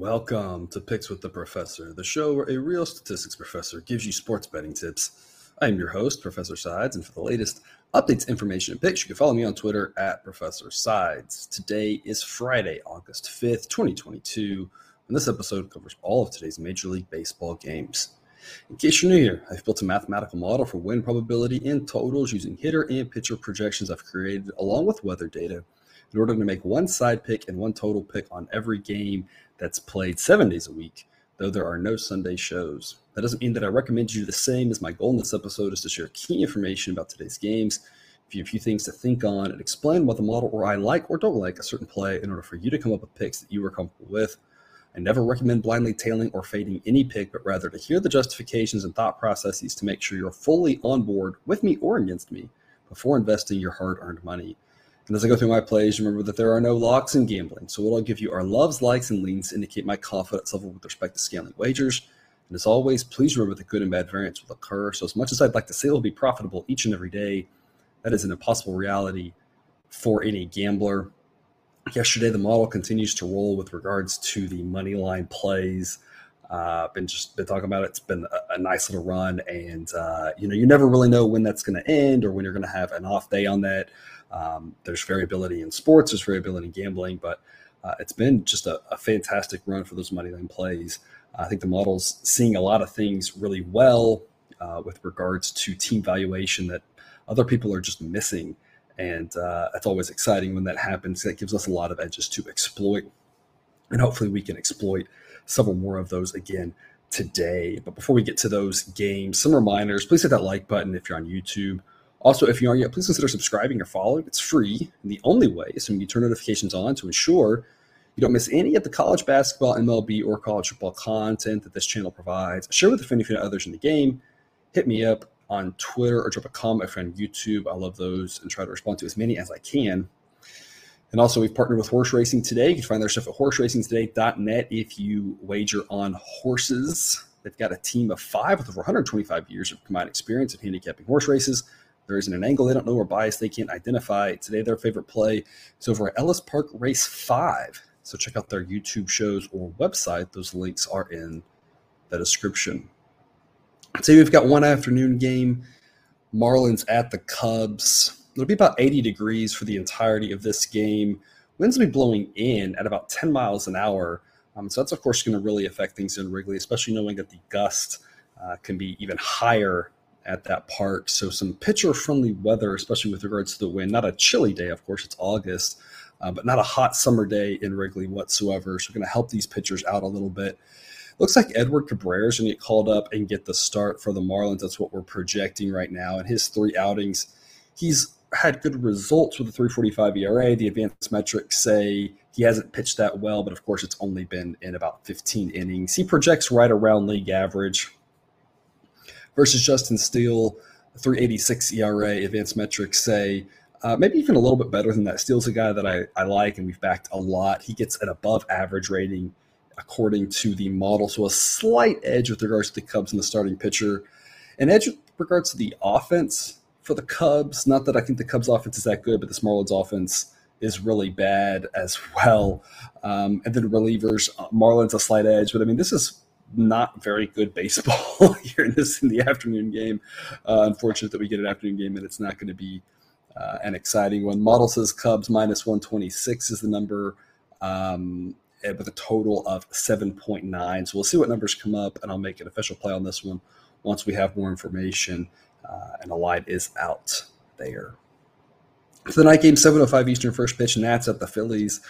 Welcome to Picks with the Professor, the show where a real statistics professor gives you sports betting tips. I am your host, Professor Sides, and for the latest updates, information, and picks, you can follow me on Twitter at Professor Sides. Today is Friday, August 5th, 2022, and this episode covers all of today's Major League Baseball games. In case you're new here, I've built a mathematical model for win probability and totals using hitter and pitcher projections I've created along with weather data in order to make one side pick and one total pick on every game that's played seven days a week, though there are no Sunday shows. That doesn't mean that I recommend you do the same, as my goal in this episode is to share key information about today's games, give you a few things to think on, and explain what the model or I like or don't like a certain play in order for you to come up with picks that you are comfortable with. I never recommend blindly tailing or fading any pick, but rather to hear the justifications and thought processes to make sure you're fully on board with me or against me before investing your hard earned money. And as I go through my plays, remember that there are no locks in gambling. So what I'll give you are loves, likes, and leans to indicate my confidence level with respect to scaling wagers. And as always, please remember that good and bad variance will occur. So as much as I'd like to say it'll be profitable each and every day, that is an impossible reality for any gambler. Yesterday, the model continues to roll with regards to the money line plays. Uh, been just been talking about it. It's been a, a nice little run, and uh, you know you never really know when that's going to end or when you're going to have an off day on that. Um, there's variability in sports, there's variability in gambling, but uh, it's been just a, a, fantastic run for those money line plays. I think the model's seeing a lot of things really well uh, with regards to team valuation that other people are just missing. And uh, it's always exciting when that happens. That gives us a lot of edges to exploit. And hopefully, we can exploit several more of those again today. But before we get to those games, some reminders please hit that like button if you're on YouTube. Also, if you aren't yet, please consider subscribing or following. It's free. And the only way is when you turn notifications on to ensure you don't miss any of the college basketball, MLB, or college football content that this channel provides. Share with a friend if you know others in the game. Hit me up on Twitter or drop a comment on YouTube. I love those and try to respond to as many as I can. And also, we've partnered with Horse Racing Today. You can find their stuff at horseracingtoday.net if you wager on horses. They've got a team of five with over 125 years of combined experience of handicapping horse races. There isn't an angle they don't know or bias they can't identify. Today, their favorite play is over at Ellis Park Race 5. So check out their YouTube shows or website. Those links are in the description. Today, we've got one afternoon game Marlins at the Cubs. It'll be about 80 degrees for the entirety of this game. Winds will be blowing in at about 10 miles an hour. Um, so that's, of course, going to really affect things in Wrigley, especially knowing that the gust uh, can be even higher at that park. So some pitcher friendly weather, especially with regards to the wind. Not a chilly day, of course, it's August, uh, but not a hot summer day in Wrigley whatsoever. So we're going to help these pitchers out a little bit. Looks like Edward Cabrera is going to get called up and get the start for the Marlins. That's what we're projecting right now. In his three outings, he's had good results with a 345 ERA. The advanced metrics say he hasn't pitched that well, but of course, it's only been in about 15 innings. He projects right around league average versus Justin Steele, 386 ERA. Advanced metrics say uh, maybe even a little bit better than that. Steele's a guy that I, I like and we've backed a lot. He gets an above average rating according to the model, so a slight edge with regards to the Cubs and the starting pitcher. An edge with regards to the offense for the Cubs. Not that I think the Cubs offense is that good, but this Marlins offense is really bad as well. Um, and then relievers, uh, Marlins a slight edge, but I mean this is not very good baseball here in this in the afternoon game. Uh, unfortunate that we get an afternoon game and it's not going to be uh, an exciting one. Model says Cubs minus 126 is the number um, with a total of 7.9. So we'll see what numbers come up and I'll make an official play on this one once we have more information uh, and a line is out there. So the night game, 7.05 Eastern first pitch, and that's at the Phillies.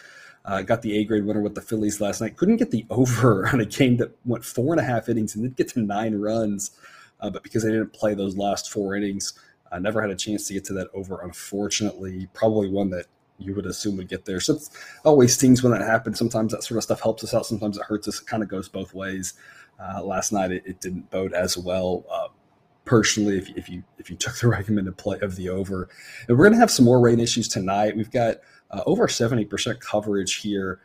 Uh, got the A grade winner with the Phillies last night. Couldn't get the over on a game that went four and a half innings and did get to nine runs, uh, but because they didn't play those last four innings, I uh, never had a chance to get to that over. Unfortunately, probably one that you would assume would get there. So it always stings when that happens. Sometimes that sort of stuff helps us out. Sometimes it hurts us. It kind of goes both ways. Uh, last night it, it, didn't bode as well. Uh, personally, if, if you if you took the recommended play of the over, and we're going to have some more rain issues tonight. We've got uh, over 70% coverage here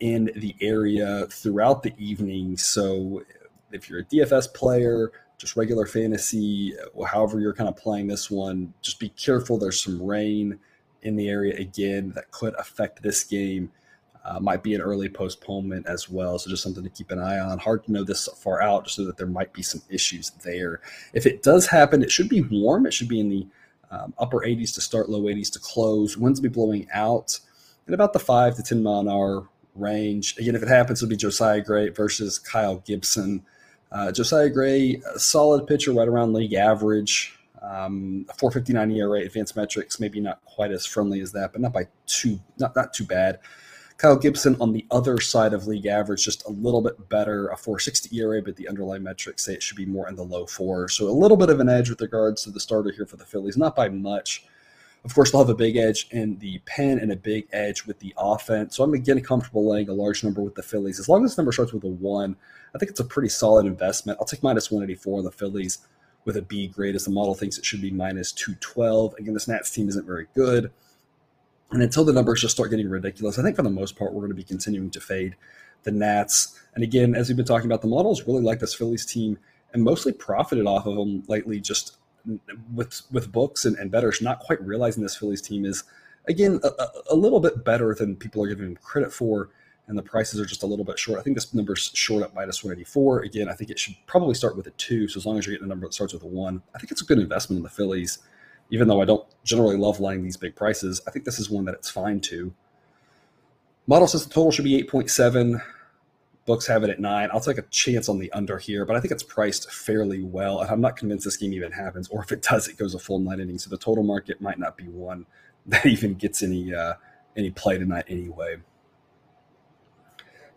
in the area throughout the evening. So if you're a DFS player, just regular fantasy, however you're kind of playing this one, just be careful. There's some rain in the area again that could affect this game. Uh, might be an early postponement as well. So just something to keep an eye on. Hard to know this far out, just so that there might be some issues there. If it does happen, it should be warm. It should be in the um, upper 80s to start, low 80s to close. Winds will be blowing out in about the 5 to 10 mile an hour range. Again, if it happens, it'll be Josiah Gray versus Kyle Gibson. Uh, Josiah Gray, solid pitcher, right around league average. Um, 459 ERA, advanced metrics, maybe not quite as friendly as that, but not by too not not too bad. Kyle Gibson on the other side of league average, just a little bit better, a 460 ERA, but the underlying metrics say it should be more in the low four. So a little bit of an edge with regards to the starter here for the Phillies, not by much. Of course, they'll have a big edge in the pen and a big edge with the offense. So I'm again comfortable laying a large number with the Phillies. As long as this number starts with a one, I think it's a pretty solid investment. I'll take minus 184 on the Phillies with a B grade as the model thinks it should be minus 212. Again, this Nats team isn't very good. And until the numbers just start getting ridiculous, I think for the most part, we're going to be continuing to fade the Nats. And again, as we've been talking about, the models really like this Phillies team and mostly profited off of them lately, just with with books and, and bettors not quite realizing this Phillies team is, again, a, a little bit better than people are giving them credit for. And the prices are just a little bit short. I think this number's short at minus 184. Again, I think it should probably start with a two. So as long as you're getting a number that starts with a one, I think it's a good investment in the Phillies even though I don't generally love laying these big prices, I think this is one that it's fine to. Model says the total should be 8.7. Books have it at nine. I'll take a chance on the under here, but I think it's priced fairly well. And I'm not convinced this game even happens, or if it does, it goes a full nine innings. So the total market might not be one that even gets any uh, any play tonight anyway.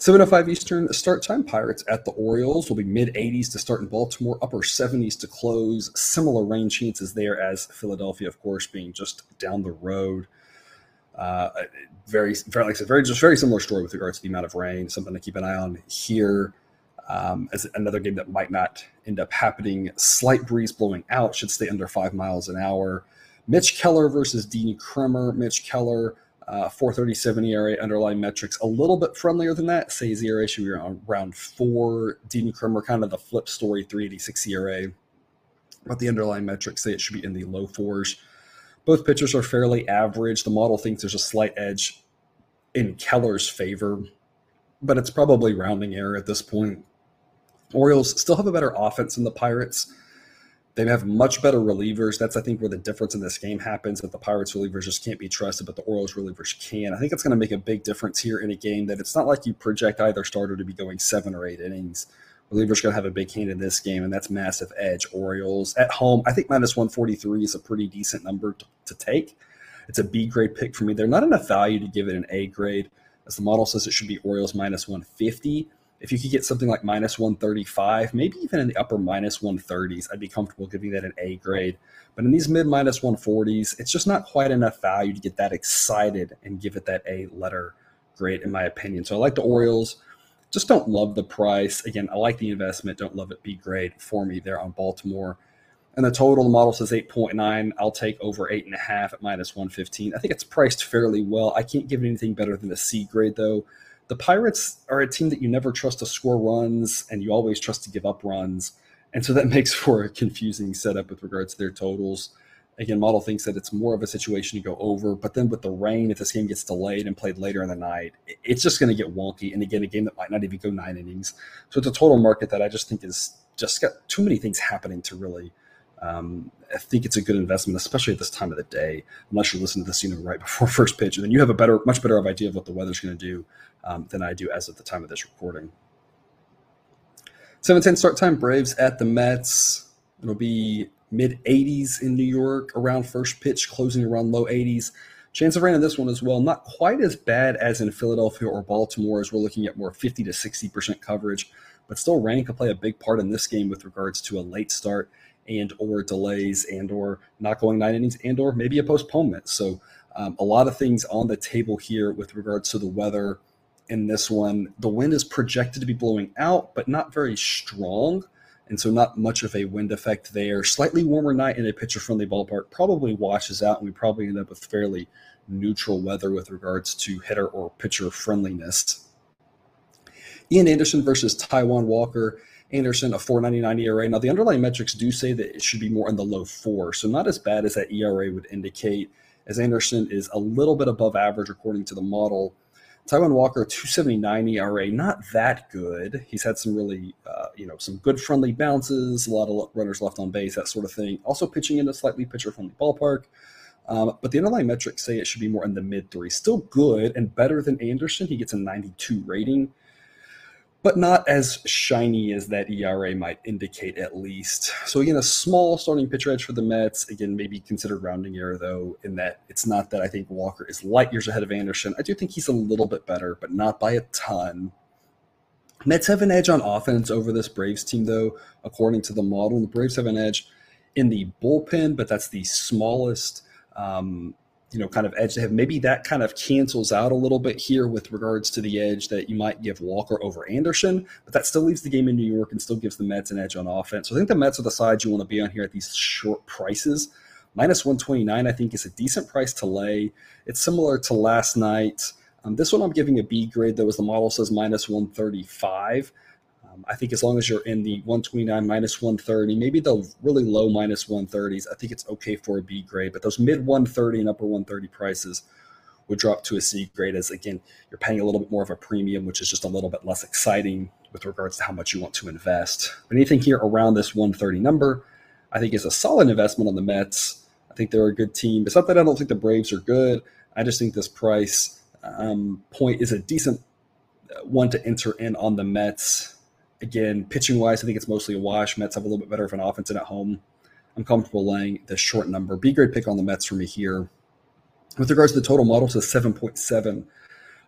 7.05 Eastern start time. Pirates at the Orioles will be mid 80s to start in Baltimore, upper 70s to close. Similar rain chances there as Philadelphia, of course, being just down the road. Uh, very, very, like I said, very, just very similar story with regards to the amount of rain. Something to keep an eye on here. Um, as another game that might not end up happening. Slight breeze blowing out should stay under five miles an hour. Mitch Keller versus Dean Kremer. Mitch Keller uh, 437 ERA underlying metrics a little bit friendlier than that. Say his ERA should be around, around four. Dean Kremer kind of the flip story, 386 ERA. But the underlying metrics say it should be in the low fours. Both pitchers are fairly average. The model thinks there's a slight edge in Keller's favor, but it's probably rounding error at this point. Orioles still have a better offense than the Pirates. They have much better relievers. That's, I think, where the difference in this game happens. That the Pirates relievers just can't be trusted, but the Orioles relievers can. I think it's going to make a big difference here in a game that it's not like you project either starter to be going seven or eight innings. Relievers going to have a big hand in this game, and that's massive edge. Orioles at home, I think minus 143 is a pretty decent number to, to take. It's a B grade pick for me. They're not enough value to give it an A grade. As the model says, it should be Orioles minus 150 if you could get something like minus 135, maybe even in the upper minus 130s, I'd be comfortable giving that an A grade. But in these mid minus 140s, it's just not quite enough value to get that excited and give it that A letter grade, in my opinion. So I like the Orioles. Just don't love the price. Again, I like the investment. Don't love it. B grade for me there on Baltimore. And the total, the model says 8.9. I'll take over 8.5 at minus 115. I think it's priced fairly well. I can't give it anything better than a C grade, though the Pirates are a team that you never trust to score runs and you always trust to give up runs. And so that makes for a confusing setup with regards to their totals. Again, model thinks that it's more of a situation to go over, but then with the rain, if this game gets delayed and played later in the night, it's just going to get wonky. And again, a game that might not even go nine innings. So it's a total market that I just think is just got too many things happening to really um, I think it's a good investment, especially at this time of the day, unless you're listening to this, you know, right before first pitch, and then you have a better, much better of idea of what the weather's going to do um, than I do as of the time of this recording. 7:10 start time. Braves at the Mets. It'll be mid 80s in New York around first pitch, closing around low 80s. Chance of rain in this one as well. Not quite as bad as in Philadelphia or Baltimore, as we're looking at more 50 to 60% coverage, but still rain could play a big part in this game with regards to a late start and or delays and or not going nine innings and or maybe a postponement. So um, a lot of things on the table here with regards to the weather in this one. The wind is projected to be blowing out, but not very strong. And so, not much of a wind effect there. Slightly warmer night in a pitcher friendly ballpark probably washes out, and we probably end up with fairly neutral weather with regards to hitter or pitcher friendliness. Ian Anderson versus Taijuan Walker. Anderson, a 499 ERA. Now, the underlying metrics do say that it should be more in the low four, so not as bad as that ERA would indicate, as Anderson is a little bit above average according to the model. Taijuan Walker, 279 ERA, not that good. He's had some really, uh, you know, some good friendly bounces, a lot of runners left on base, that sort of thing. Also pitching in a slightly pitcher friendly ballpark. Um, but the underlying metrics say it should be more in the mid three. Still good and better than Anderson. He gets a 92 rating but not as shiny as that ERA might indicate, at least. So, again, a small starting pitcher edge for the Mets. Again, maybe considered rounding error, though, in that it's not that I think Walker is light years ahead of Anderson. I do think he's a little bit better, but not by a ton. Mets have an edge on offense over this Braves team, though, according to the model. The Braves have an edge in the bullpen, but that's the smallest um, you know kind of edge they have. Maybe that kind of cancels out a little bit here with regards to the edge that you might give Walker over Anderson, but that still leaves the game in New York and still gives the Mets an edge on offense. So I think the Mets are the side you want to be on here at these short prices. Minus 129, I think, is a decent price to lay. It's similar to last night. Um, this one I'm giving a B grade, though, as the model says minus 135. Um, I think as long as you're in the 129 minus 130, maybe the really low minus 130s, I think it's okay for a B grade. But those mid 130 and upper 130 prices would drop to a C grade as again you're paying a little bit more of a premium, which is just a little bit less exciting with regards to how much you want to invest. But anything here around this 130 number, I think is a solid investment on the Mets. I think they're a good team. It's not that I don't think the Braves are good. I just think this price um, point is a decent one to enter in on the Mets. Again, pitching wise, I think it's mostly a wash. Mets have a little bit better of an offense at home. I'm comfortable laying the short number. B grade pick on the Mets for me here. With regards to the total model, to 7.7.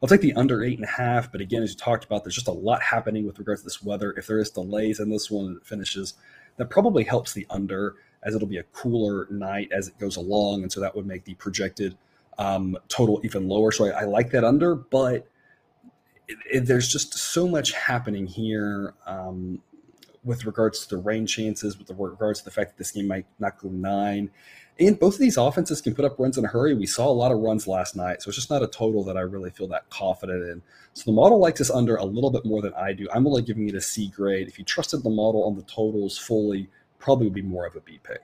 I'll take the under eight and a half, but again, as you talked about, there's just a lot happening with regards to this weather. If there is delays in this one and finishes, that probably helps the under, as it'll be a cooler night as it goes along, and so that would make the projected um, total even lower. So I, I like that under, but it, it, there's just so much happening here um, with regards to the rain chances, with regards to the fact that this game might not go nine. And both of these offenses can put up runs in a hurry. We saw a lot of runs last night, so it's just not a total that I really feel that confident in. So the model likes this under a little bit more than I do. I'm only giving it a C grade. If you trusted the model on the totals fully, probably would be more of a B pick.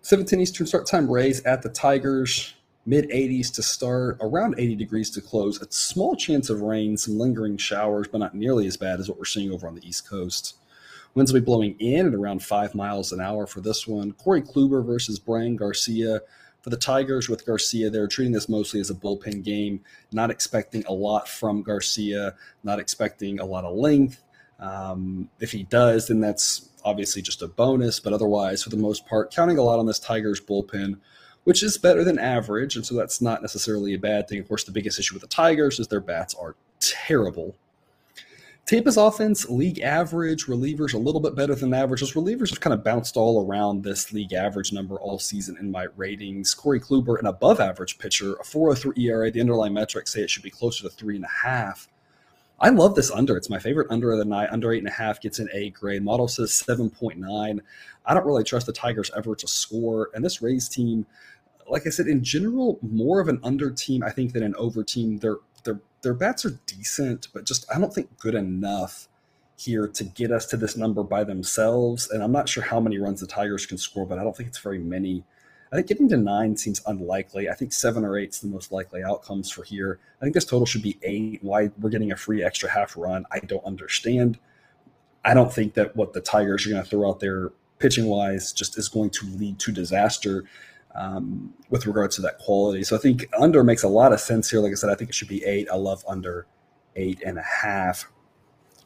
17 Eastern start time Rays at the Tigers mid 80s to start, around 80 degrees to close. A small chance of rain, some lingering showers, but not nearly as bad as what we're seeing over on the East Coast. Winds will be blowing in at around five miles an hour for this one. Corey Kluber versus Bryan Garcia. For the Tigers with Garcia, they're treating this mostly as a bullpen game, not expecting a lot from Garcia, not expecting a lot of length. Um, if he does, then that's obviously just a bonus, but otherwise, for the most part, counting a lot on this Tigers bullpen which is better than average. And so that's not necessarily a bad thing. Of course, the biggest issue with the Tigers is their bats are terrible. Tampa's offense, league average, relievers a little bit better than average. Those relievers have kind of bounced all around this league average number all season in my ratings. Corey Kluber, an above average pitcher, a 403 ERA. The underlying metrics say it should be closer to three and a half. I love this under. It's my favorite under of the night. Under eight and a half gets an A grade. Model says 7.9. I don't really trust the Tigers ever to score. And this Rays team, like I said, in general, more of an under team, I think, than an over team. Their their their bats are decent, but just I don't think good enough here to get us to this number by themselves. And I'm not sure how many runs the Tigers can score, but I don't think it's very many. I think getting to nine seems unlikely. I think seven or eight is the most likely outcomes for here. I think this total should be eight. Why we're getting a free extra half run, I don't understand. I don't think that what the Tigers are going to throw out there pitching wise just is going to lead to disaster um, with regards to that quality. So I think under makes a lot of sense here. Like I said, I think it should be eight. I love under eight and a half.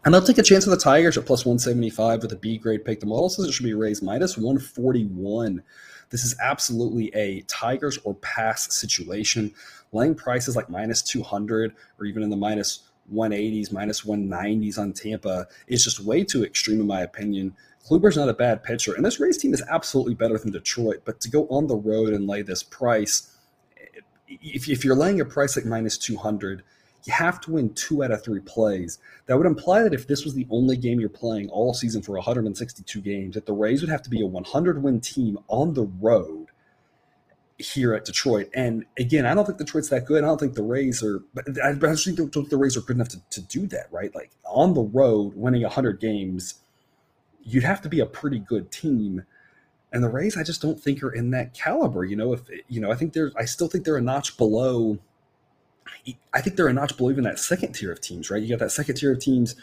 And I'll take a chance with the Tigers at plus 175 with a B grade pick. The model says it should be raised minus 141. This is absolutely a Tigers or pass situation. Laying prices like minus 200 or even in the minus 180s, minus 190s on Tampa is just way too extreme, in my opinion. Kluber's not a bad pitcher, and this Rays team is absolutely better than Detroit. But to go on the road and lay this price, if, if you're laying a price like minus 200, you have to win two out of three plays. That would imply that if this was the only game you're playing all season for 162 games, that the Rays would have to be a 100 win team on the road here at Detroit. And again, I don't think Detroit's that good. I don't think the Rays are, but I actually don't think the Rays are good enough to, to do that, right? Like on the road, winning 100 games you'd have to be a pretty good team. And the Rays, I just don't think are in that caliber. You know, if you know, I think they're, I still think they're a notch below I think they're a notch below even that second tier of teams, right? You got that second tier of teams,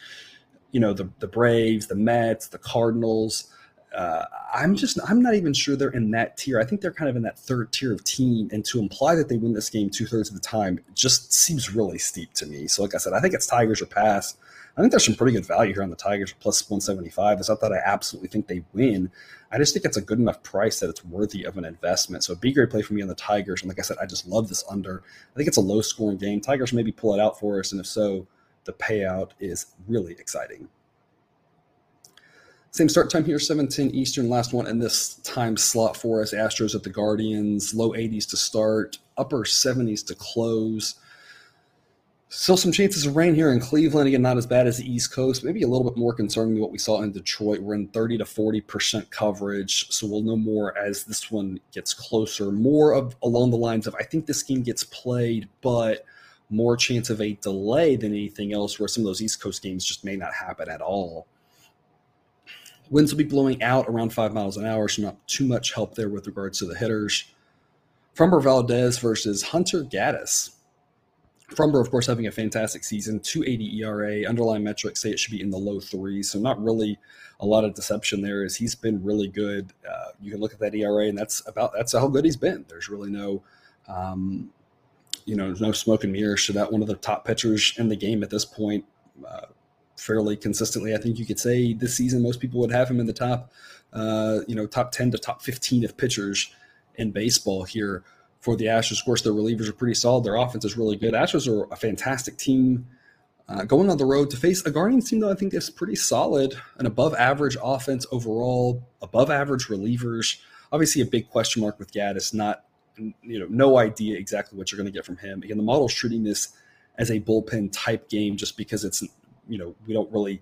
you know, the the Braves, the Mets, the Cardinals. Uh, I'm just I'm not even sure they're in that tier. I think they're kind of in that third tier of team, and to imply that they win this game two thirds of the time just seems really steep to me. So, like I said, I think it's Tigers or pass. I think there's some pretty good value here on the Tigers plus 175. It's not that I absolutely think they win. I just think it's a good enough price that it's worthy of an investment. So, be great play for me on the Tigers. And like I said, I just love this under. I think it's a low scoring game. Tigers maybe pull it out for us, and if so, the payout is really exciting. Same start time here, 7:10 Eastern. Last one in this time slot for us. Astros at the Guardians. Low 80s to start, upper 70s to close. Still some chances of rain here in Cleveland. Again, not as bad as the East Coast. Maybe a little bit more concerning than what we saw in Detroit. We're in 30 to 40% coverage. So we'll know more as this one gets closer. More of along the lines of I think this game gets played, but more chance of a delay than anything else, where some of those East Coast games just may not happen at all. Winds will be blowing out around five miles an hour, so not too much help there with regards to the hitters. Framber Valdez versus Hunter Gaddis. Framber, of course, having a fantastic season, 280 ERA. Underlying metrics say it should be in the low threes, so not really a lot of deception there. As he's been really good. Uh, you can look at that ERA, and that's about that's how good he's been. There's really no, um, you know, no smoke and mirrors to that. One of the top pitchers in the game at this point. Uh, fairly consistently. I think you could say this season most people would have him in the top, uh, you know, top 10 to top 15 of pitchers in baseball here for the Astros. Of course, their relievers are pretty solid. Their offense is really good. Astros are a fantastic team. Uh, going on the road to face a Guardians team though, I think is pretty solid, an above average offense overall, above average relievers. Obviously, a big question mark with Gaddis. Not, you know, no idea exactly what you're going to get from him. Again, the model's treating this as a bullpen type game just because it's you know, we don't really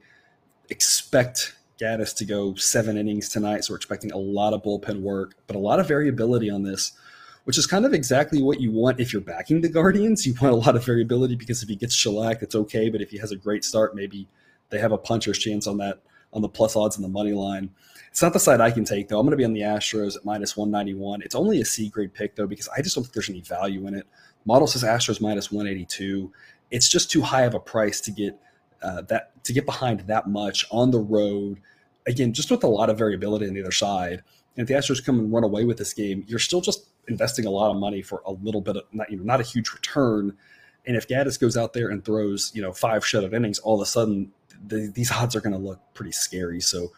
expect Gaddis to go seven innings tonight, so we're expecting a lot of bullpen work, but a lot of variability on this, which is kind of exactly what you want if you're backing the Guardians. You want a lot of variability because if he gets shellacked, it's okay, but if he has a great start, maybe they have a puncher's chance on that on the plus odds and the money line. It's not the side I can take though. I'm going to be on the Astros at minus 191. It's only a C grade pick though because I just don't think there's any value in it. Model says Astros minus 182. It's just too high of a price to get uh, that to get behind that much on the road, again, just with a lot of variability on the other side. And if the Astros come and run away with this game, you're still just investing a lot of money for a little bit of not you know not a huge return. And if Gaddis goes out there and throws you know five shutout innings, all of a sudden the, these odds are going to look pretty scary. So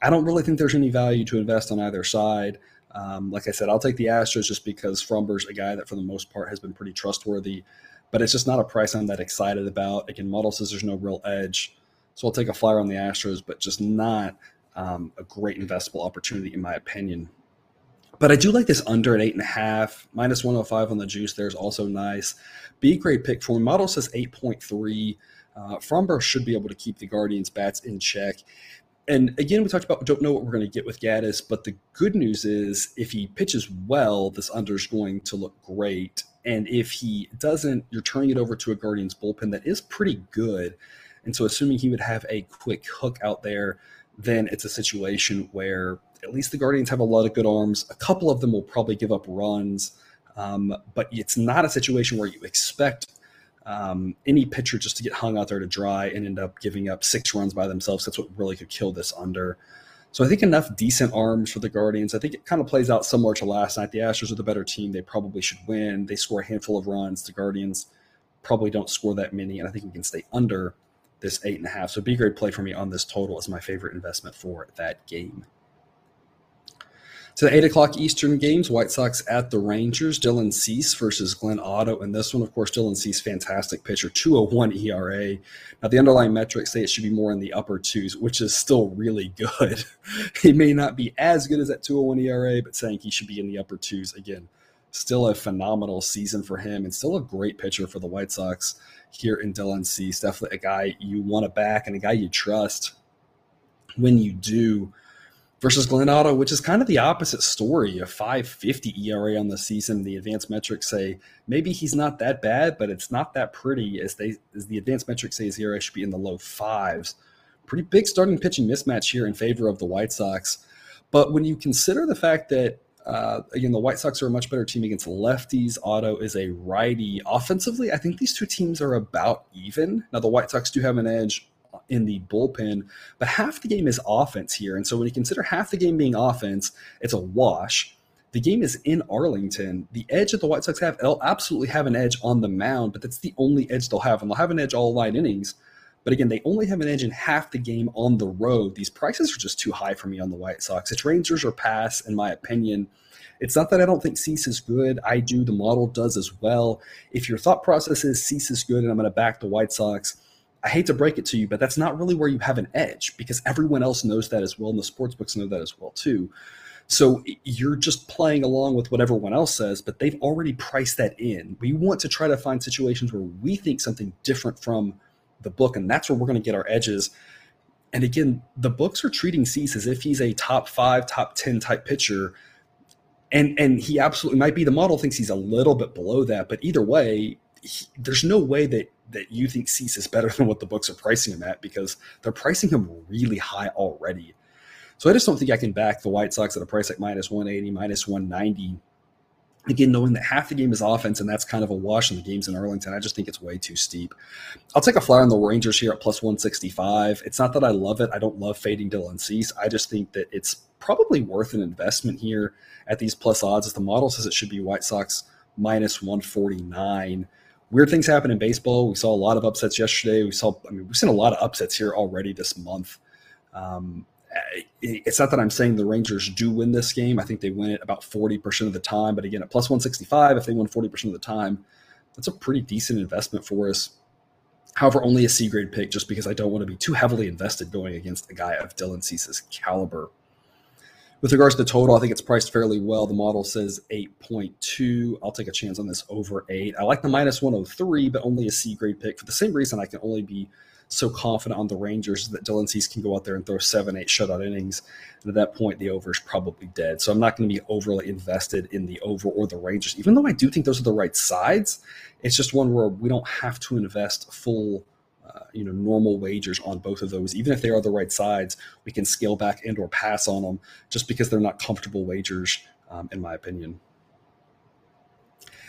I don't really think there's any value to invest on either side. Um, like I said, I'll take the Astros just because Framber's a guy that for the most part has been pretty trustworthy but it's just not a price I'm that excited about. Again, model says there's no real edge. So I'll take a flyer on the Astros, but just not um, a great investable opportunity, in my opinion. But I do like this under at eight and a half, minus 105 on the juice. There's also nice. B grade pick for. Model says 8.3. Uh, Framber should be able to keep the Guardians' bats in check. And again, we talked about don't know what we're going to get with Gaddis, but the good news is if he pitches well, this under is going to look great. And if he doesn't, you're turning it over to a Guardians bullpen that is pretty good. And so, assuming he would have a quick hook out there, then it's a situation where at least the Guardians have a lot of good arms. A couple of them will probably give up runs, um, but it's not a situation where you expect um, any pitcher just to get hung out there to dry and end up giving up six runs by themselves. That's what really could kill this under. So I think enough decent arms for the Guardians. I think it kind of plays out similar to last night. The Astros are the better team. They probably should win. They score a handful of runs. The Guardians probably don't score that many, and I think we can stay under this eight and a half. So B grade play for me on this total is my favorite investment for that game. To the 8 o'clock Eastern games, White Sox at the Rangers. Dylan Cease versus Glenn Otto. And this one, of course, Dylan Cease, fantastic pitcher, 201 ERA. Now, the underlying metrics say it should be more in the upper twos, which is still really good. he may not be as good as that 201 ERA, but saying he should be in the upper twos. Again, still a phenomenal season for him and still a great pitcher for the White Sox here in Dylan Cease. Definitely a guy you want to back and a guy you trust when you do versus Glenn Otto, which is kind of the opposite story. A 550 ERA on the season. The advanced metrics say maybe he's not that bad, but it's not that pretty as they as the advanced metrics say his ERA should be in the low fives. Pretty big starting pitching mismatch here in favor of the White Sox. But when you consider the fact that Uh, again, the White Sox are a much better team against lefties. Otto is a righty. Offensively, I think these two teams are about even. Now, the White Sox do have an edge in the bullpen, but half the game is offense here. And so when you consider half the game being offense, it's a wash. The game is in Arlington. The edge that the White Sox have, they'll absolutely have an edge on the mound, but that's the only edge they'll have. And they'll have an edge all nine innings. But again, they only have an edge in half the game on the road. These prices are just too high for me on the White Sox. It's Rangers or pass, in my opinion. It's not that I don't think Cease is good. I do. The model does as well. If your thought process is Cease is good and I'm going to back the White Sox, I hate to break it to you, but that's not really where you have an edge because everyone else knows that as well, and the sports books know that as well too. So you're just playing along with what everyone else says, but they've already priced that in. We want to try to find situations where we think something different from the book, and that's where we're going to get our edges. And again, the books are treating Cease as if he's a top five, top ten type pitcher, and and he absolutely might be. The model thinks he's a little bit below that, but either way, he, there's no way that that you think Cease is better than what the books are pricing him at because they're pricing him really high already. So I just don't think I can back the White Sox at a price like minus 180, minus 190 Again, knowing that half the game is offense and that's kind of a wash in the games in Arlington, I just think it's way too steep. I'll take a flyer on the Rangers here at plus 165. It's not that I love it. I don't love fading Dylan Cease. I just think that it's probably worth an investment here at these plus odds as the model says it should be White Sox minus 149. Weird things happen in baseball. We saw a lot of upsets yesterday. We saw, I mean, we've seen a lot of upsets here already this month. Um, it's not that I'm saying the Rangers do win this game. I think they win it about 40% of the time. But again, at plus 165, if they win 40% of the time, that's a pretty decent investment for us. However, only a C grade pick just because I don't want to be too heavily invested going against a guy of Dylan Cease's caliber. With regards to the total, I think it's priced fairly well. The model says 8.2. I'll take a chance on this over 8. I like the minus 103, but only a C grade pick for the same reason I can only be so confident on the Rangers that Dylan Cease can go out there and throw seven, eight shutout innings. And at that point, the over is probably dead. So I'm not going to be overly invested in the over or the Rangers, even though I do think those are the right sides. It's just one where we don't have to invest full. Uh, you know normal wagers on both of those even if they are the right sides we can scale back and or pass on them just because they're not comfortable wagers um, in my opinion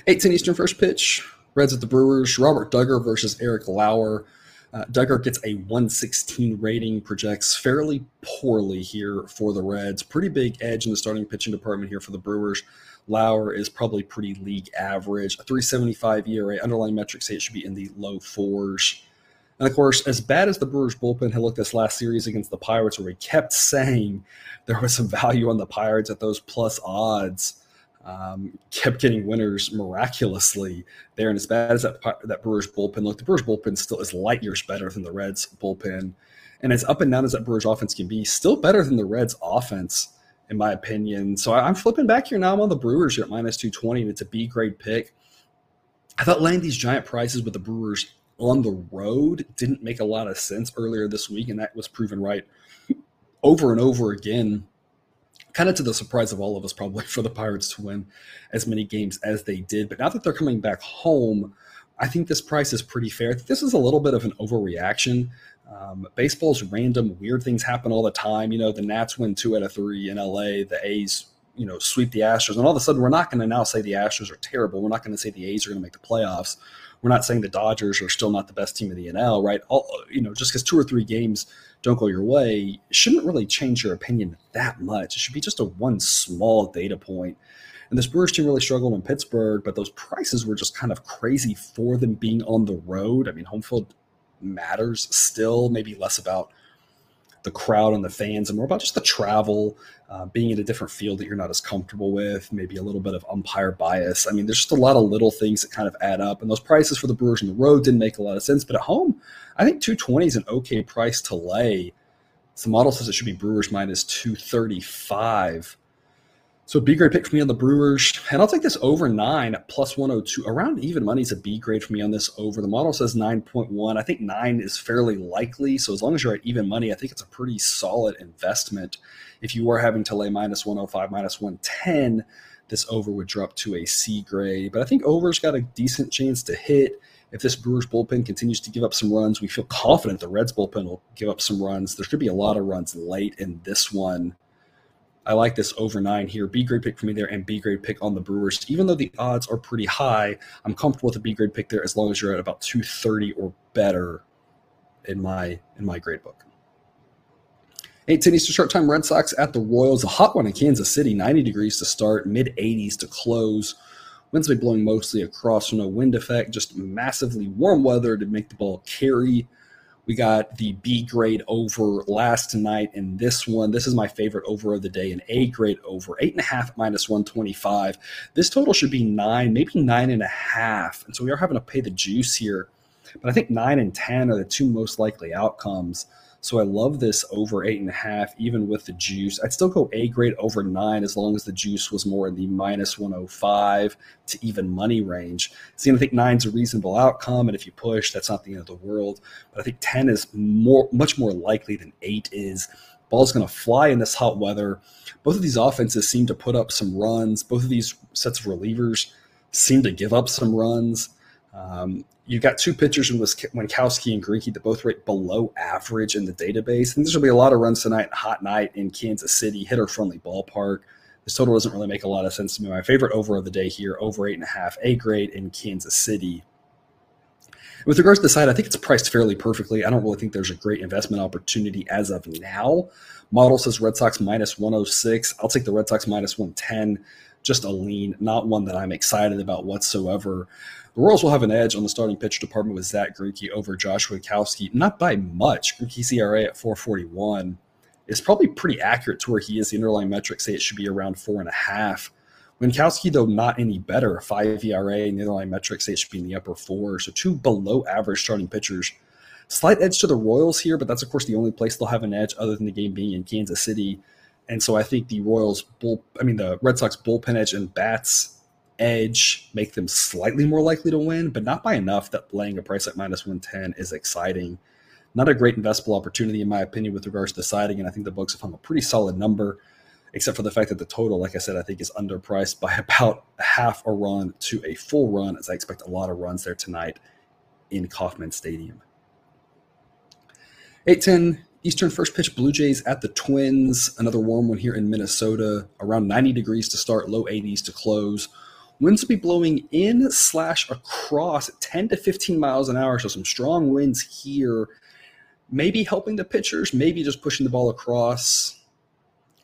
8-10 eastern first pitch reds at the brewers robert dugger versus eric lauer uh, Dugger gets a 116 rating, projects fairly poorly here for the Reds. Pretty big edge in the starting pitching department here for the Brewers. Lauer is probably pretty league average. A 375 ERA. Underlying metrics say it should be in the low fours. And of course, as bad as the Brewers bullpen had looked this last series against the Pirates, where we kept saying there was some value on the Pirates at those plus odds, um, kept getting winners miraculously there. And as bad as that that Brewers bullpen looked, the Brewers bullpen still is light years better than the Reds bullpen. And as up and down as that Brewers offense can be, still better than the Reds offense, in my opinion. So I'm flipping back here now. I'm on the Brewers here at minus 220, and it's a B grade pick. I thought laying these giant prices with the Brewers on the road didn't make a lot of sense earlier this week, and that was proven right over and over again kind of to the surprise of all of us, probably for the Pirates to win as many games as they did. But now that they're coming back home, I think this price is pretty fair. This is a little bit of an overreaction. Um, baseball's random, weird things happen all the time. You know, the Nats win two out of three in LA. The A's, you know, sweep the Astros, and all of a sudden, we're not going to now say the Astros are terrible. We're not going to say the A's are going to make the playoffs. We're not saying the Dodgers are still not the best team in the NL, right? All you know, just because two or three games don't go your way shouldn't really change your opinion that much. It should be just a one small data point. And this Brewers team really struggled in Pittsburgh, but those prices were just kind of crazy for them being on the road. I mean, home field matters still, maybe less about the crowd and the fans and more about just the travel, uh, being in a different field that you're not as comfortable with, maybe a little bit of umpire bias. I mean, there's just a lot of little things that kind of add up. And those prices for the Brewers on the road didn't make a lot of sense. But at home, I think 220 is an okay price to lay. The model says it should be Brewers minus 235. So B grade pick for me on the Brewers, and I'll take this over nine plus 102. Around even money is a B grade for me on this over. The model says 9.1. I think nine is fairly likely. So as long as you're at even money, I think it's a pretty solid investment. If you were having to lay minus 105, minus 110, this over would drop to a C grade. But I think over's got a decent chance to hit. If this Brewers bullpen continues to give up some runs, we feel confident the Reds bullpen will give up some runs. There should be a lot of runs late in this one. I like this over nine here. B grade pick for me there and B grade pick on the Brewers. Even though the odds are pretty high, I'm comfortable with a B grade pick there as long as you're at about 230 or better in my in my grade book. 8 10 Eastern start time, Red Sox at the Royals. A hot one in Kansas City, 90 degrees to start, mid 80s to close. Winds will be blowing mostly across, no wind effect, just massively warm weather to make the ball carry. We got the B grade over last night in this one. This is my favorite over of the day, an A grade over, eight and a half minus 125. This total should be nine, maybe nine and a half. And so we are having to pay the juice here. But I think nine and 10 are the two most likely outcomes. So I love this over eight and a half, even with the juice. I'd still go A grade over nine as long as the juice was more in the minus 105 to even money range. See, I think nine's a reasonable outcome, and if you push, that's not the end of the world. But I think 10 is more, much more likely than eight is. Ball's going to fly in this hot weather. Both of these offenses seem to put up some runs. Both of these sets of relievers seem to give up some runs. Um, you've got two pitchers in Winckowski and Greinke that both rate below average in the database. And there's going to be a lot of runs tonight, hot night in Kansas City, hitter friendly ballpark. This total doesn't really make a lot of sense to me. My favorite over of the day here, over eight and a half, A grade in Kansas City. With regards to the side, I think it's priced fairly perfectly. I don't really think there's a great investment opportunity as of now. Model says Red Sox minus 106. I'll take the Red Sox minus 110. Just a lean, not one that I'm excited about whatsoever. The Royals will have an edge on the starting pitch department with Zach Greinke over Josh Winckowski, not by much. Greinke's ERA at 441 is probably pretty accurate to where he is. The underlying metrics say it should be around four and a half. Winckowski, though, not any better. Five ERA, and the underlying metrics say it should be in the upper four. So two below average starting pitchers. Slight edge to the Royals here, but that's of course the only place they'll have an edge other than the game being in Kansas City. And so I think the Royals bull, I mean the Red Sox bullpen edge and bats edge make them slightly more likely to win, but not by enough that laying a price at minus 110 is exciting. Not a great investable opportunity, in my opinion, with regards to deciding. And I think the books have hung a pretty solid number, except for the fact that the total, like I said, I think is underpriced by about half a run to a full run, as I expect a lot of runs there tonight in Kauffman Stadium. 810 Eastern first pitch Blue Jays at the Twins. Another warm one here in Minnesota. Around 90 degrees to start, low 80s to close. Winds will be blowing in slash across 10 to 15 miles an hour. So some strong winds here, maybe helping the pitchers, maybe just pushing the ball across.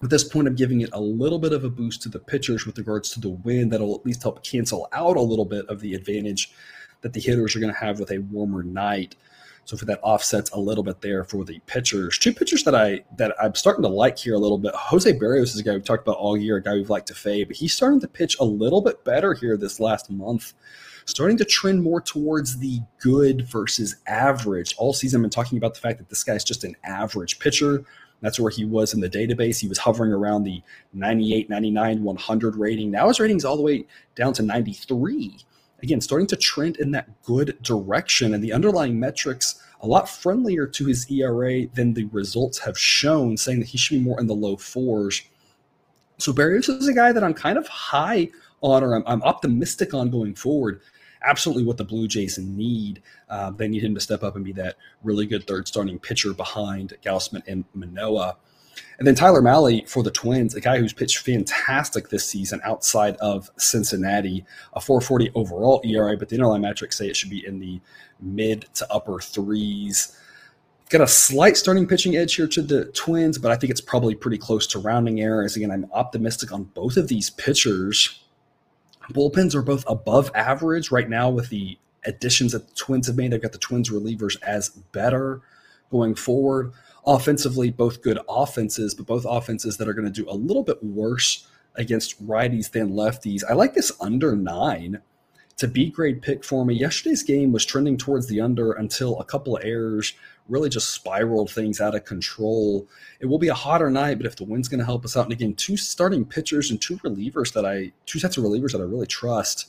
At this point, I'm giving it a little bit of a boost to the pitchers with regards to the wind. That'll at least help cancel out a little bit of the advantage that the hitters are going to have with a warmer night. So for that offsets a little bit there for the pitchers. Two pitchers that I that I'm starting to like here a little bit. Jose Berrios is a guy we've talked about all year, a guy we've liked to fade, but he's starting to pitch a little bit better here this last month. Starting to trend more towards the good versus average. All season, I've been talking about the fact that this guy's just an average pitcher. That's where he was in the database. He was hovering around the 98, 99, 100 rating. Now his rating's all the way down to 93 again, starting to trend in that good direction. And the underlying metrics a lot friendlier to his ERA than the results have shown, saying that he should be more in the low fours. So Berrios is a guy that I'm kind of high on, or I'm, I'm optimistic on going forward. Absolutely what the Blue Jays need. Uh, they need him to step up and be that really good third starting pitcher behind Gausman and Manoah. And then Tyler Mahle for the Twins, a guy who's pitched fantastic this season outside of Cincinnati, a 440 overall ERA, but the underlying metrics say it should be in the mid to upper threes. Got a slight starting pitching edge here to the Twins, but I think it's probably pretty close to rounding errors. Again, I'm optimistic on both of these pitchers. Bullpens are both above average right now with the additions that the Twins have made. They've got the Twins relievers as better going forward offensively, both good offenses, but both offenses that are going to do a little bit worse against righties than lefties. I like this under nine. It's a B grade pick for me. Yesterday's game was trending towards the under until a couple of errors really just spiraled things out of control. It will be a hotter night, but if the wind's going to help us out, and again, two starting pitchers and two relievers that I, two sets of relievers that I really trust.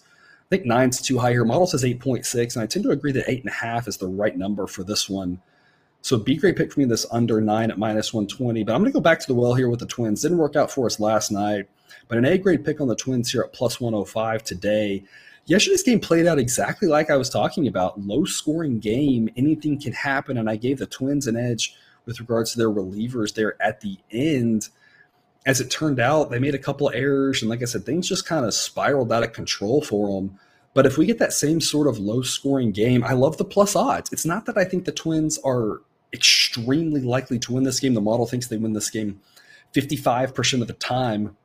I think nine's too high here. Model says 8.6, and I tend to agree that eight and a half is the right number for this one. So B grade pick for me this under nine at minus 120. But I'm going to go back to the well here with the Twins. Didn't work out for us last night, but an A grade pick on the Twins here at plus 105 today. Yesterday's game played out exactly like I was talking about. Low scoring game. Anything can happen. And I gave the Twins an edge with regards to their relievers there at the end. as it turned out, they made a couple errors, and like I said, things just kind of spiraled out of control for them. But if we get that same sort of low scoring game, I love the plus odds. It's not that I think the Twins are extremely likely to win this game. The model thinks they win this game 55% of the time.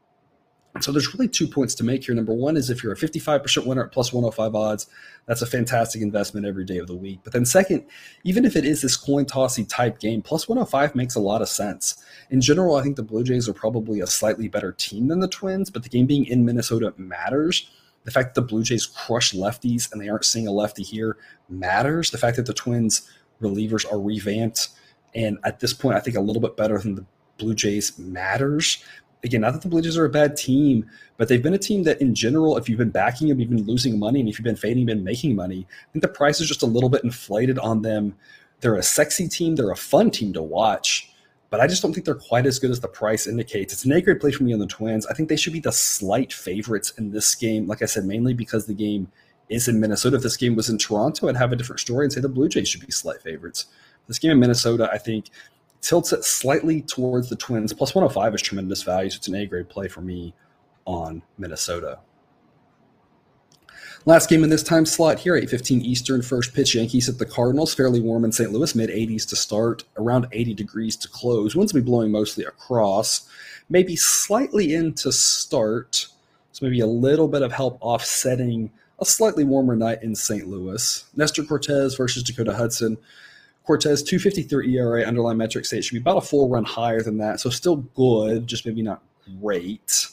So there's really two points to make here. Number one is if you're a 55% winner at plus 105 odds, that's a fantastic investment every day of the week. But then second, even if it is this coin tossy type game, plus 105 makes a lot of sense. In general, I think the Blue Jays are probably a slightly better team than the Twins, but the game being in Minnesota matters. The fact that the Blue Jays crush lefties and they aren't seeing a lefty here matters. The fact that the Twins relievers are revamped and at this point, I think a little bit better than the Blue Jays matters. Again, not that the Blue Jays are a bad team, but they've been a team that, in general, if you've been backing them, you've been losing money, and if you've been fading, you've been making money. I think the price is just a little bit inflated on them. They're a sexy team. They're a fun team to watch, but I just don't think they're quite as good as the price indicates. It's an A grade play for me on the Twins. I think they should be the slight favorites in this game. Like I said, mainly because the game is in Minnesota. If this game was in Toronto, I'd have a different story and say the Blue Jays should be slight favorites. This game in Minnesota, I think, tilts it slightly towards the Twins. Plus 105 is tremendous value, so it's an A grade play for me on Minnesota. Last game in this time slot here, 8:15 Eastern, first pitch Yankees at the Cardinals. Fairly warm in St. Louis, mid 80s to start, around 80 degrees to close. Winds will be blowing mostly across, maybe slightly in to start. So maybe a little bit of help offsetting a slightly warmer night in St. Louis. Nestor Cortes versus Dakota Hudson. Cortes 253 ERA, underlying metrics say it should be about a full run higher than that. So still good, just maybe not great.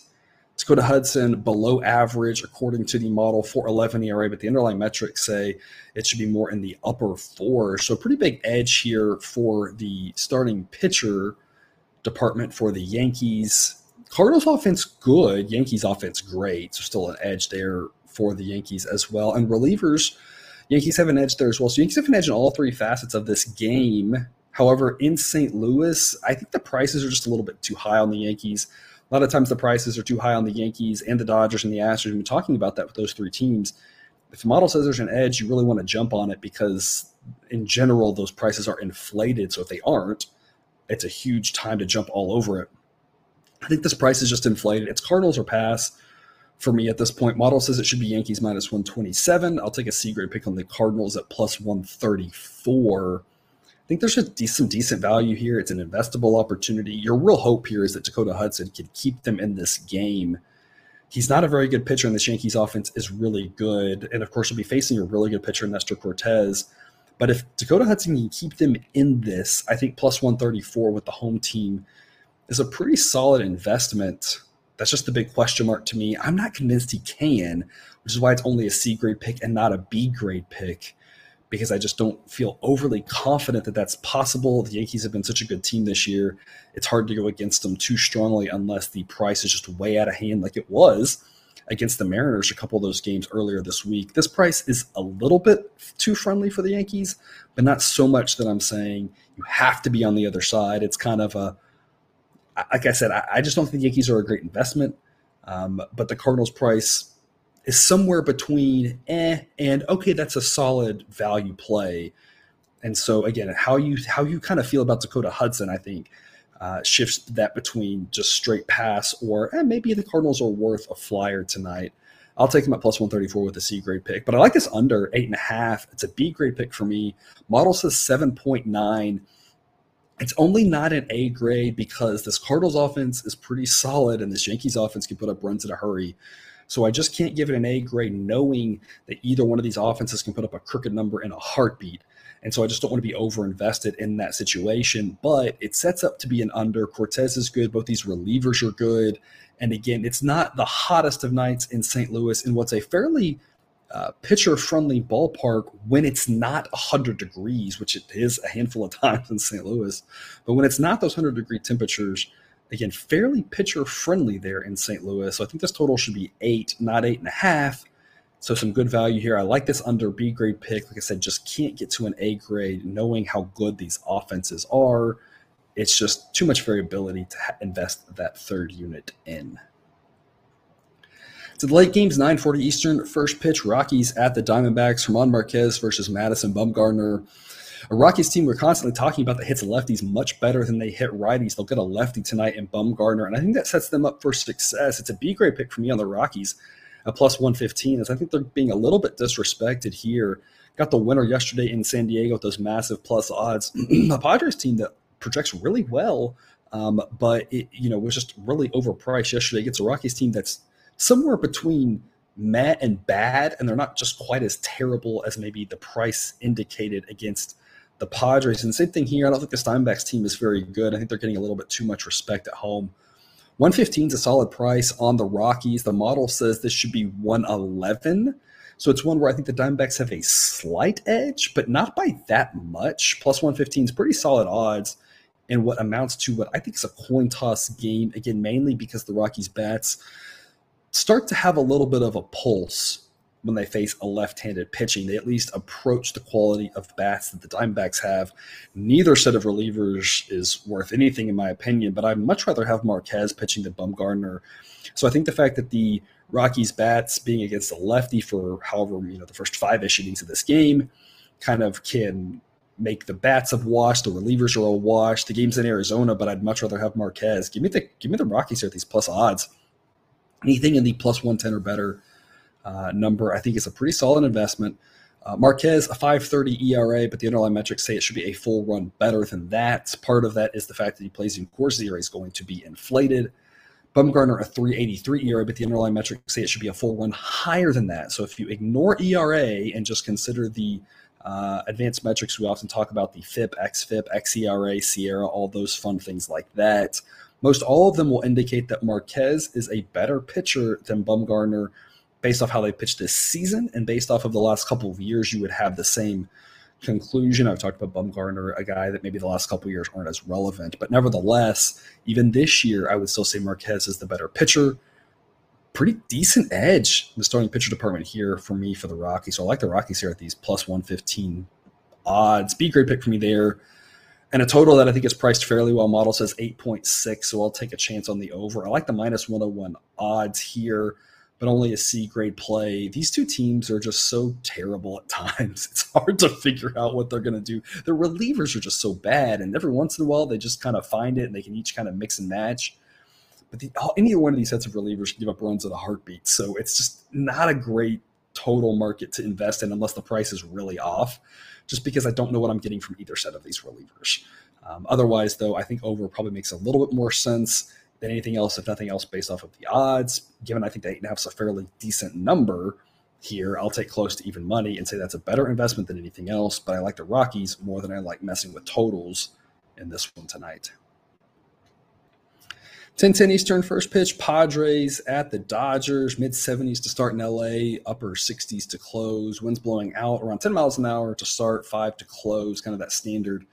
Dakota Hudson below average according to the model 411 ERA, but the underlying metrics say it should be more in the upper four. So pretty big edge here for the starting pitcher department for the Yankees. Cardinals offense good, Yankees offense great. So still an edge there for the Yankees as well. And relievers, Yankees have an edge there as well. So Yankees have an edge in all three facets of this game. However, in St. Louis, I think the prices are just a little bit too high on the Yankees. A lot of times the prices are too high on the Yankees and the Dodgers and the Astros. We've been talking about that with those three teams. If the model says there's an edge, you really want to jump on it because, in general, those prices are inflated. So if they aren't, it's a huge time to jump all over it. I think this price is just inflated. It's Cardinals or pass for me at this point. Model says it should be Yankees minus 127. I'll take a C grade pick on the Cardinals at plus 134. I think there's a some decent value here. It's an investable opportunity. Your real hope here is that Dakota Hudson can keep them in this game. He's not a very good pitcher, and the Yankees offense is really good. And of course, you'll be facing a really good pitcher, Nestor Cortes. But if Dakota Hudson can keep them in this, I think plus 134 with the home team is a pretty solid investment that's just the big question mark to me. I'm not convinced he can, which is why it's only a C grade pick and not a B grade pick, because I just don't feel overly confident that that's possible. The Yankees have been such a good team this year. It's hard to go against them too strongly unless the price is just way out of hand, like it was against the Mariners a couple of those games earlier this week. This price is a little bit too friendly for the Yankees, but not so much that I'm saying you have to be on the other side. It's kind of a like I said, I, I just don't think the Yankees are a great investment. Um, but the Cardinals price is somewhere between eh and okay, that's a solid value play. And so again, how you how you kind of feel about Dakota Hudson, I think, uh, shifts that between just straight pass or eh, maybe the Cardinals are worth a flyer tonight. I'll take him at plus 134 with a C grade pick, but I like this under eight and a half. It's a B grade pick for me. Model says 7.9. It's only not an A grade because this Cardinals offense is pretty solid and this Yankees offense can put up runs in a hurry. So I just can't give it an A grade knowing that either one of these offenses can put up a crooked number in a heartbeat. And so I just don't want to be over invested in that situation. But it sets up to be an under. Cortes is good. Both these relievers are good. And again, it's not the hottest of nights in St. Louis in what's a fairly uh, pitcher friendly ballpark when it's not 100 degrees, which it is a handful of times in St. Louis. But when it's not those 100 degree temperatures, again, fairly pitcher friendly there in St. Louis. So I think this total should be eight, not eight and a half. So some good value here. I like this under B grade pick. Like I said, just can't get to an A grade knowing how good these offenses are. It's just too much variability to invest that third unit in. To the late games, 9:40 Eastern, first pitch. Rockies at the Diamondbacks. German Marquez versus Madison Bumgarner. A Rockies team, we're constantly talking about that hits lefties much better than they hit righties. They'll get a lefty tonight in Bumgarner, and I think that sets them up for success. It's a B grade pick for me on the Rockies at plus 115, as I think they're being a little bit disrespected here. Got the winner yesterday in San Diego with those massive plus odds. the Padres team that projects really well, um, but it you know was just really overpriced yesterday Gets a Rockies team that's somewhere between meh and bad, and they're not just quite as terrible as maybe the price indicated against the Padres. And same thing here. I don't think the Diamondbacks team is very good. I think they're getting a little bit too much respect at home. 115 is a solid price on the Rockies. The model says this should be 111. So it's one where I think the Diamondbacks have a slight edge, but not by that much. Plus 115 is pretty solid odds in what amounts to what I think is a coin toss game. Again, mainly because the Rockies bats start to have a little bit of a pulse when they face a left-handed pitching. They at least approach the quality of bats that the Diamondbacks have. Neither set of relievers is worth anything in my opinion, but I'd much rather have Marquez pitching than Bumgarner. So I think the fact that the Rockies bats being against a lefty for however you know the first five-ish innings of this game kind of can make the bats have washed, the relievers are all washed. The game's in Arizona, but I'd much rather have Marquez. Give me the give me the Rockies here at these plus odds anything in the plus 110 or better uh, number, I think is a pretty solid investment. Uh, Marquez, a 530 ERA, but the underlying metrics say it should be a full run better than that. Part of that is the fact that he plays in Coors ERA is going to be inflated. Bumgarner, a 383 ERA, but the underlying metrics say it should be a full run higher than that. So if you ignore ERA and just consider the uh, advanced metrics, we often talk about the FIP, XFIP, XERA, SIERA, all those fun things like that. Most all of them will indicate that Marquez is a better pitcher than Bumgarner based off how they pitched this season and based off of the last couple of years, you would have the same conclusion. I've talked about Bumgarner, a guy that maybe the last couple years aren't as relevant, but nevertheless, even this year, I would still say Marquez is the better pitcher. Pretty decent edge the starting pitcher department here for me for the Rockies. So I like the Rockies here at these plus 115 odds. Be great pick for me there and a total that I think is priced fairly well. Model says 8.6, so I'll take a chance on the over. I like the minus 101 odds here, but only a C grade play. These two teams are just so terrible at times. It's hard to figure out what they're going to do. The relievers are just so bad, and every once in a while they just kind of find it and they can each kind of mix and match. But the, oh, any one of these sets of relievers can give up runs at a heartbeat, so it's just not a great total market to invest in unless the price is really off just because I don't know what I'm getting from either set of these relievers. Um, otherwise, though, I think over probably makes a little bit more sense than anything else, if nothing else, based off of the odds. Given I think that eight and a half is a fairly decent number here, I'll take close to even money and say that's a better investment than anything else. But I like the Rockies more than I like messing with totals in this one tonight. 10 10 Eastern first pitch, Padres at the Dodgers, mid 70s to start in LA, upper 60s to close. Winds blowing out around 10 miles an hour to start, 5 to close, kind of that standard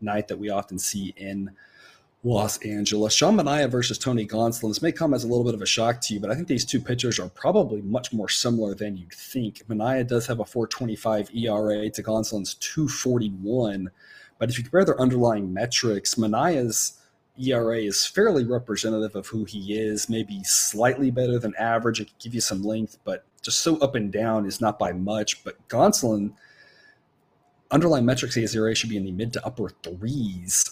night that we often see in Los Angeles. Sean Manaea versus Tony Gonsolin. This may come as a little bit of a shock to you, but I think these two pitchers are probably much more similar than you'd think. Manaea does have a 425 ERA to Gonsolin's 241, but if you compare their underlying metrics, Manaea's ERA is fairly representative of who he is, maybe slightly better than average. It could give you some length, but just so up and down is not by much. But Gonsolin, underlying metrics, his ERA should be in the mid to upper threes.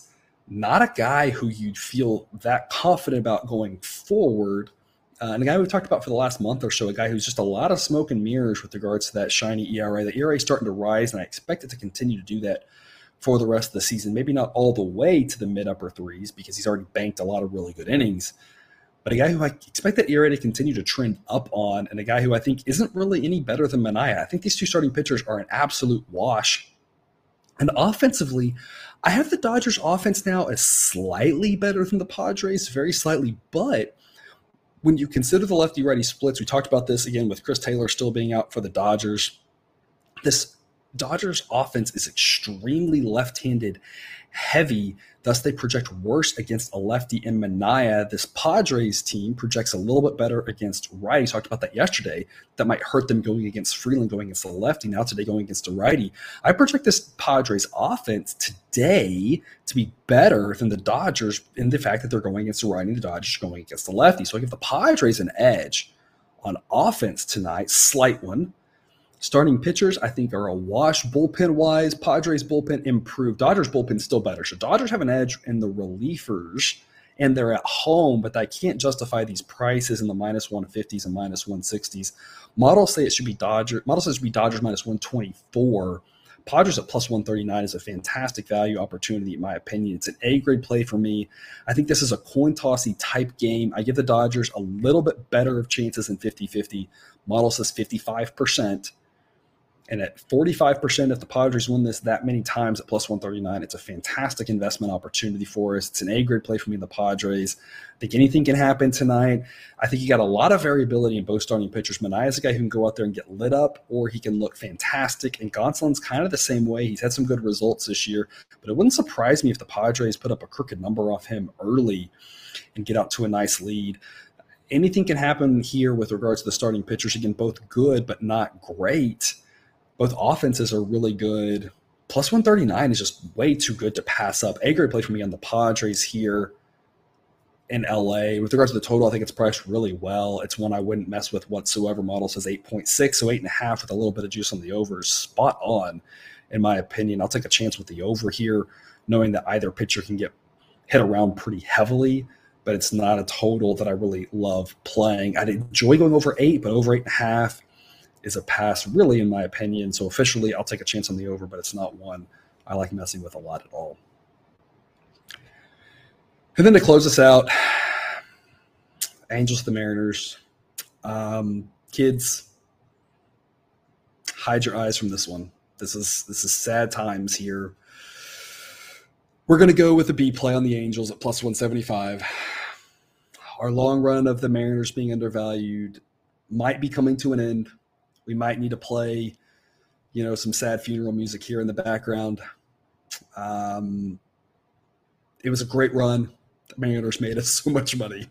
Not a guy who you'd feel that confident about going forward. Uh, and a guy we've talked about for the last month or so, a guy who's just a lot of smoke and mirrors with regards to that shiny ERA. The ERA is starting to rise, and I expect it to continue to do that for the rest of the season. Maybe not all the way to the mid upper threes because he's already banked a lot of really good innings. But a guy who I expect that ERA to continue to trend up on, and a guy who I think isn't really any better than Manaea. I think these two starting pitchers are an absolute wash. And offensively, I have the Dodgers offense now as slightly better than the Padres, very slightly, but when you consider the lefty righty splits, we talked about this again with Chris Taylor still being out for the Dodgers. This Dodgers offense is extremely left-handed heavy, thus they project worse against a lefty in Manaea. This Padres team projects a little bit better against righty. Talked about that yesterday. That might hurt them going against Freeland, going against the lefty. Now today going against a righty. I project this Padres offense today to be better than the Dodgers in the fact that they're going against the righty, the Dodgers going against the lefty. So I give the Padres an edge on offense tonight, slight one Starting pitchers, I think, are a wash bullpen wise. Padres bullpen improved. Dodgers bullpen still better. So Dodgers have an edge in the reliefers, and they're at home, but I can't justify these prices in the minus 150s and minus 160s. Models say it should be Dodgers. Models says it should be Dodgers minus 124. Padres at plus 139 is a fantastic value opportunity, in my opinion. It's an A grade play for me. I think this is a coin tossy type game. I give the Dodgers a little bit better of chances than 50 50. Model says 55%. And at 45%, if the Padres win this that many times at plus 139, it's a fantastic investment opportunity for us. It's an A grade play for me the Padres. I think anything can happen tonight. I think you got a lot of variability in both starting pitchers. Manaea is a guy who can go out there and get lit up, or he can look fantastic. And Gonsolin's kind of the same way. He's had some good results this year, but it wouldn't surprise me if the Padres put up a crooked number off him early and get out to a nice lead anything can happen here with regards to the starting pitchers. Again, both good, but not great both offenses are really good. Plus 139 is just way too good to pass up. A grade play for me on the Padres here in LA. With regards to the total, I think it's priced really well. It's one I wouldn't mess with whatsoever. Model says 8.6, so 8.5 with a little bit of juice on the over. Spot on, in my opinion. I'll take a chance with the over here, knowing that either pitcher can get hit around pretty heavily, but it's not a total that I really love playing. I'd enjoy going over eight, but over eight and a half is a pass, really, in my opinion. So officially, I'll take a chance on the over, but it's not one I like messing with a lot at all. And then to close us out, Angels the Mariners. Um, kids, hide your eyes from this one. This is this is sad times here. We're going to go with the B play on the Angels at plus 175. Our long run of the Mariners being undervalued might be coming to an end. We might need to play, you know, some sad funeral music here in the background. Um, it was a great run. The Mariners made us so much money.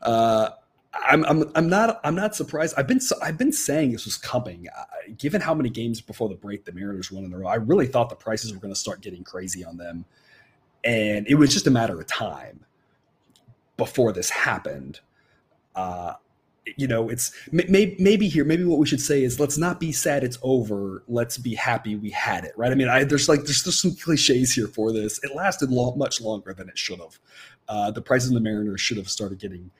Uh, I'm, I'm, I'm not I'm not surprised. I've been I've been saying this was coming. Uh, given how many games before the break the Mariners won in a row, I really thought the prices were going to start getting crazy on them, and it was just a matter of time before this happened. Uh, you know, it's maybe, maybe here, maybe what we should say is let's not be sad it's over. Let's be happy we had it, right? I mean, I, there's like, there's, there's some cliches here for this. It lasted long, much longer than it should have. Uh, the prices of the Mariners should have started getting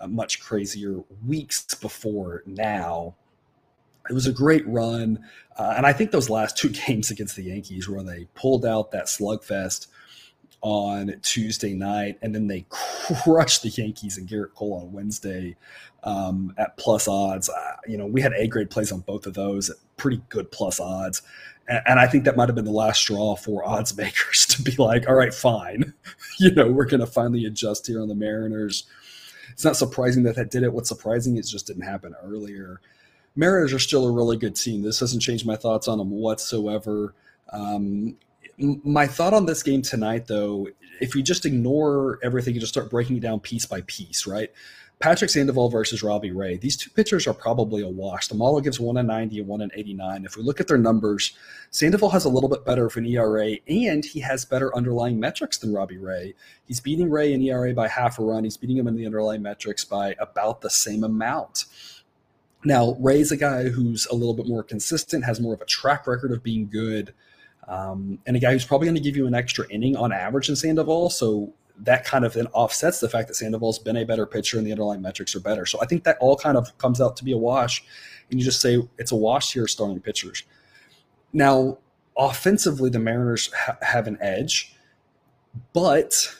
uh, much crazier weeks before now. It was a great run. Uh, and I think those last two games against the Yankees where they pulled out that slugfest on Tuesday night, and then they crushed the Yankees and Gerrit Cole on Wednesday um, at plus odds. Uh, you know, we had A grade plays on both of those at pretty good plus odds. And, and I think that might have been the last straw for odds makers to be like, all right, fine. you know, we're going to finally adjust here on the Mariners. It's not surprising that that did it. What's surprising is just didn't happen earlier. Mariners are still a really good team. This doesn't change my thoughts on them whatsoever. Um, my thought on this game tonight, though, if you just ignore everything and just start breaking it down piece by piece, right? Patrick Sandoval versus Robbie Ray. These two pitchers are probably a wash. The model gives one in 90 and one in 89. If we look at their numbers, Sandoval has a little bit better of an ERA and he has better underlying metrics than Robbie Ray. He's beating Ray in ERA by half a run. He's beating him in the underlying metrics by about the same amount. Now, Ray's a guy who's a little bit more consistent, has more of a track record of being good um, and a guy who's probably going to give you an extra inning on average than Sandoval. So that kind of then offsets the fact that Sandoval's been a better pitcher and the underlying metrics are better. So I think that all kind of comes out to be a wash. And you just say it's a wash here starting pitchers. Now, offensively, the Mariners ha- have an edge, but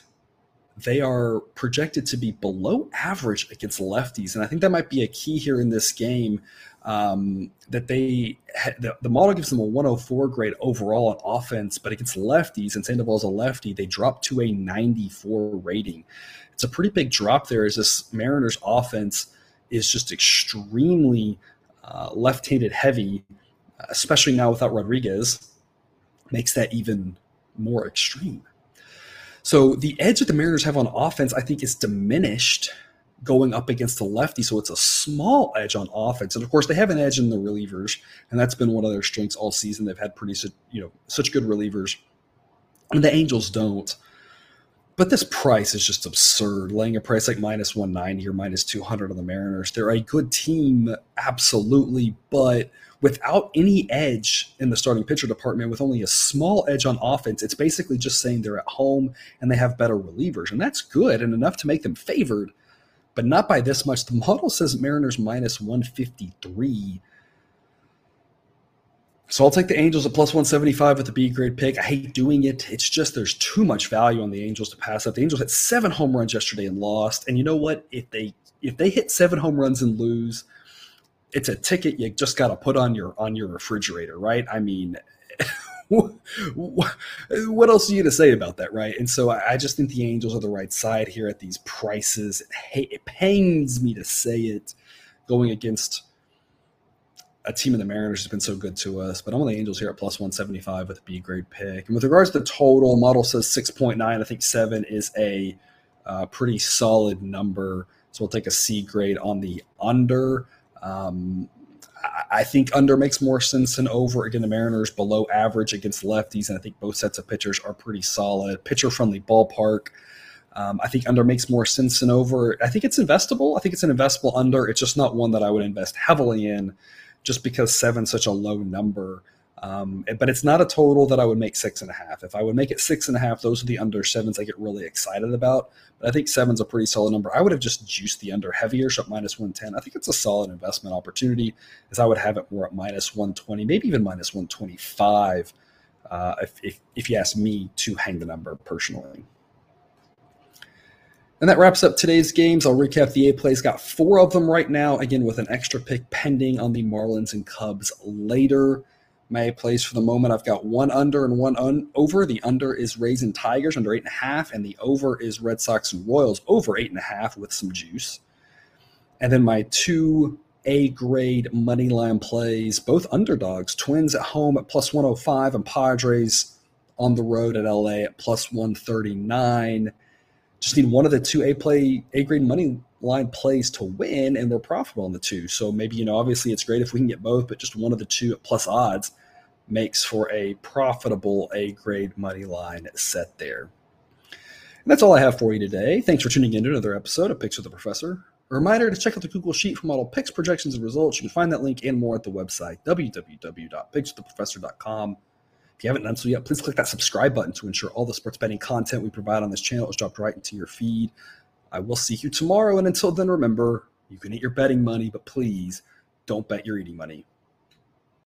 they are projected to be below average against lefties. And I think that might be a key here in this game um, that they the, the, model gives them a 104 grade overall on offense, but against lefties, and Sandoval's a lefty, they drop to a 94 rating. It's a pretty big drop there. As this Mariners offense is just extremely uh, left-handed heavy, especially now without Rodriguez, makes that even more extreme. So the edge that the Mariners have on offense, I think, is diminished going up against the lefty. So it's a small edge on offense. And of course, they have an edge in the relievers, and that's been one of their strengths all season. They've had pretty, you know, such good relievers. And the Angels don't. but this price is just absurd. Laying a price like minus 190 or minus 200 on the Mariners. They're a good team, absolutely, but without any edge in the starting pitcher department, with only a small edge on offense, it's basically just saying they're at home and they have better relievers. And that's good and enough to make them favored, but not by this much. The model says Mariners minus 153. So I'll take the Angels at plus 175 with the B grade pick. I hate doing it. It's just there's too much value on the Angels to pass up. The Angels hit seven home runs yesterday and lost. And you know what? If they if they hit seven home runs and lose, it's a ticket you just got to put on your on your refrigerator, right? I mean, what else are you to say about that, right? And so I just think the Angels are the right side here at these prices. It pains me to say it, going against a team in the Mariners has been so good to us, but I'm on the Angels here at plus 175 with a B grade pick. And with regards to the total, model says 6.9. I think seven is a uh, pretty solid number. So we'll take a C grade on the under. Um, I think under makes more sense than over. Again, the Mariners below average against lefties, and I think both sets of pitchers are pretty solid. Pitcher friendly ballpark. Um, I think under makes more sense than over. I think it's investable. I think it's an investable under. It's just not one that I would invest heavily in just because seven's such a low number. Um, but it's not a total that I would make six and a half. If I would make it six and a half, those are the under sevens I get really excited about. But I think seven's a pretty solid number. I would have just juiced the under heavier, so at minus 110. I think it's a solid investment opportunity, as I would have it more at minus 120, maybe even minus 125, uh, if, if, if you ask me to hang the number personally. And that wraps up today's games. I'll recap the A plays. Got four of them right now, again, with an extra pick pending on the Marlins and Cubs later. My plays for the moment, I've got one under and one un- over. The under is Rays and Tigers under eight and a half, and the over is Red Sox and Royals over eight and a half with some juice. And then my two A grade money line plays, both underdogs, Twins at home at plus 105 and Padres on the road at LA at plus 139 just need one of the two A play A grade money line plays to win, and we're profitable on the two. So maybe you know, obviously, it's great if we can get both, but just one of the two at plus odds makes for a profitable A grade money line set there. And that's all I have for you today. Thanks for tuning in to another episode of Picks with the Professor. A reminder to check out the Google Sheet for model picks, projections, and results. You can find that link and more at the website, www.pickswiththeprofessor.com. If you haven't done so yet, please click that subscribe button to ensure all the sports betting content we provide on this channel is dropped right into your feed. I will see you tomorrow. And until then, remember, you can eat your betting money, but please don't bet your eating money.